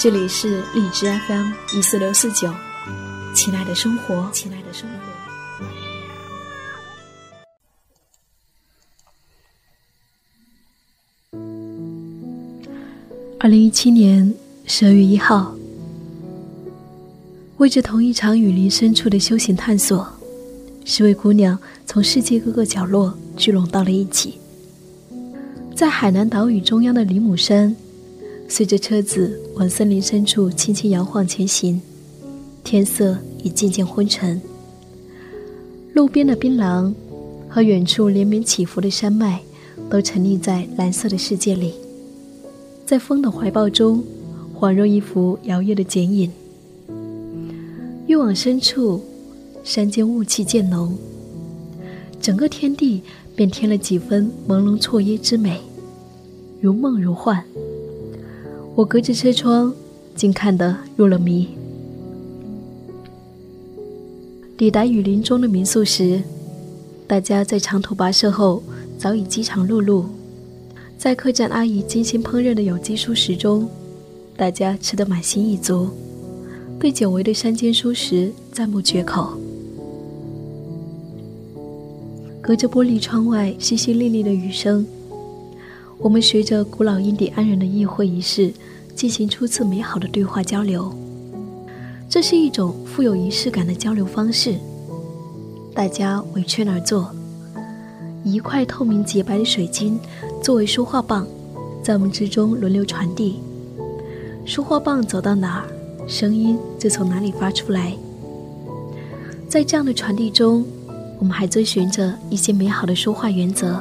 这里是荔枝 FM 一四六四九，亲爱的生活，亲爱的生活。二零一七年十二月一号，为着同一场雨林深处的修行探索，十位姑娘从世界各个角落聚拢到了一起，在海南岛屿中央的里母山。随着车子往森林深处轻轻摇晃前行，天色已渐渐昏沉。路边的槟榔和远处连绵起伏的山脉，都沉溺在蓝色的世界里，在风的怀抱中，恍若一幅摇曳的剪影。越往深处，山间雾气渐浓，整个天地便添了几分朦胧错耶之美，如梦如幻。我隔着车窗，竟看得入了迷。抵达雨林中的民宿时，大家在长途跋涉后早已饥肠辘辘。在客栈阿姨精心烹饪的有机蔬食中，大家吃得满心意足，对久违的山间蔬食赞不绝口。隔着玻璃窗外淅淅沥沥的雨声。我们学着古老印第安人的议会仪式，进行初次美好的对话交流。这是一种富有仪式感的交流方式。大家围圈而坐，一块透明洁白的水晶作为说话棒，在我们之中轮流传递。说话棒走到哪儿，声音就从哪里发出来。在这样的传递中，我们还遵循着一些美好的说话原则。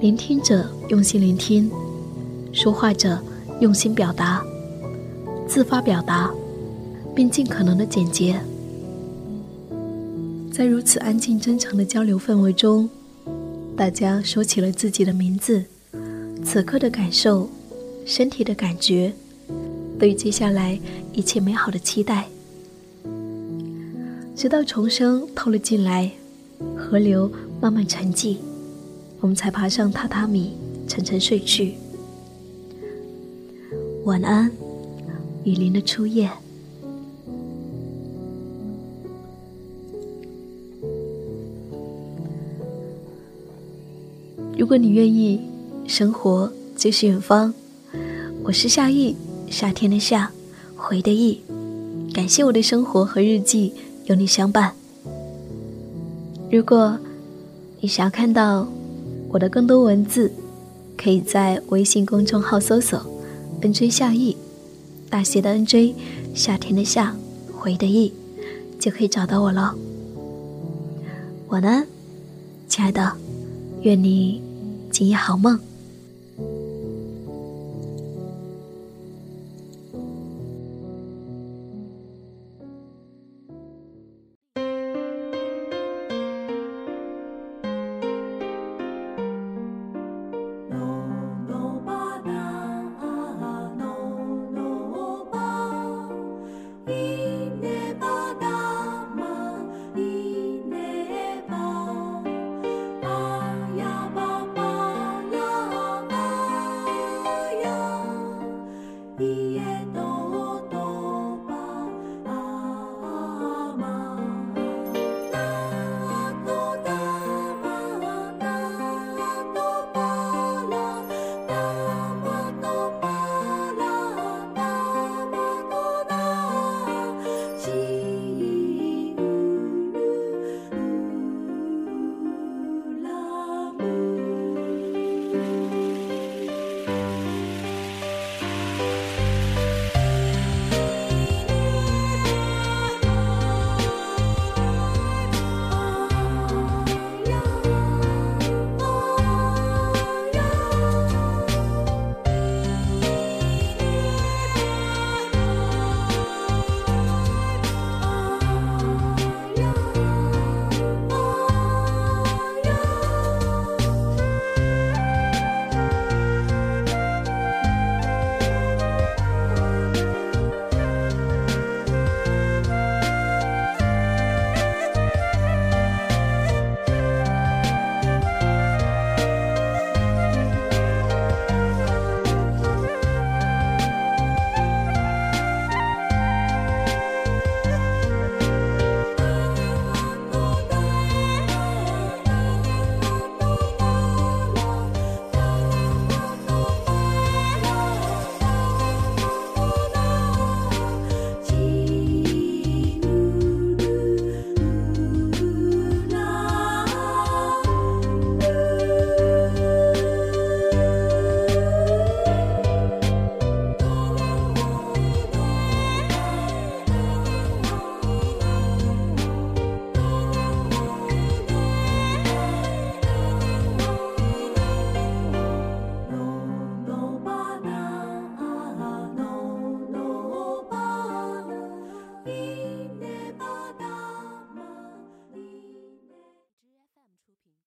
聆听者用心聆听，说话者用心表达，自发表达，并尽可能的简洁。在如此安静真诚的交流氛围中，大家说起了自己的名字、此刻的感受、身体的感觉，对接下来一切美好的期待。直到重生透了进来，河流慢慢沉寂。我们才爬上榻榻米，沉沉睡去。晚安，雨林的初夜。如果你愿意，生活就是远方。我是夏意，夏天的夏，回的意。感谢我的生活和日记有你相伴。如果你想要看到。我的更多文字，可以在微信公众号搜索 “nj 夏意”，大写的 “nj”，夏天的夏，回的意，就可以找到我了。晚安，亲爱的，愿你今夜好梦。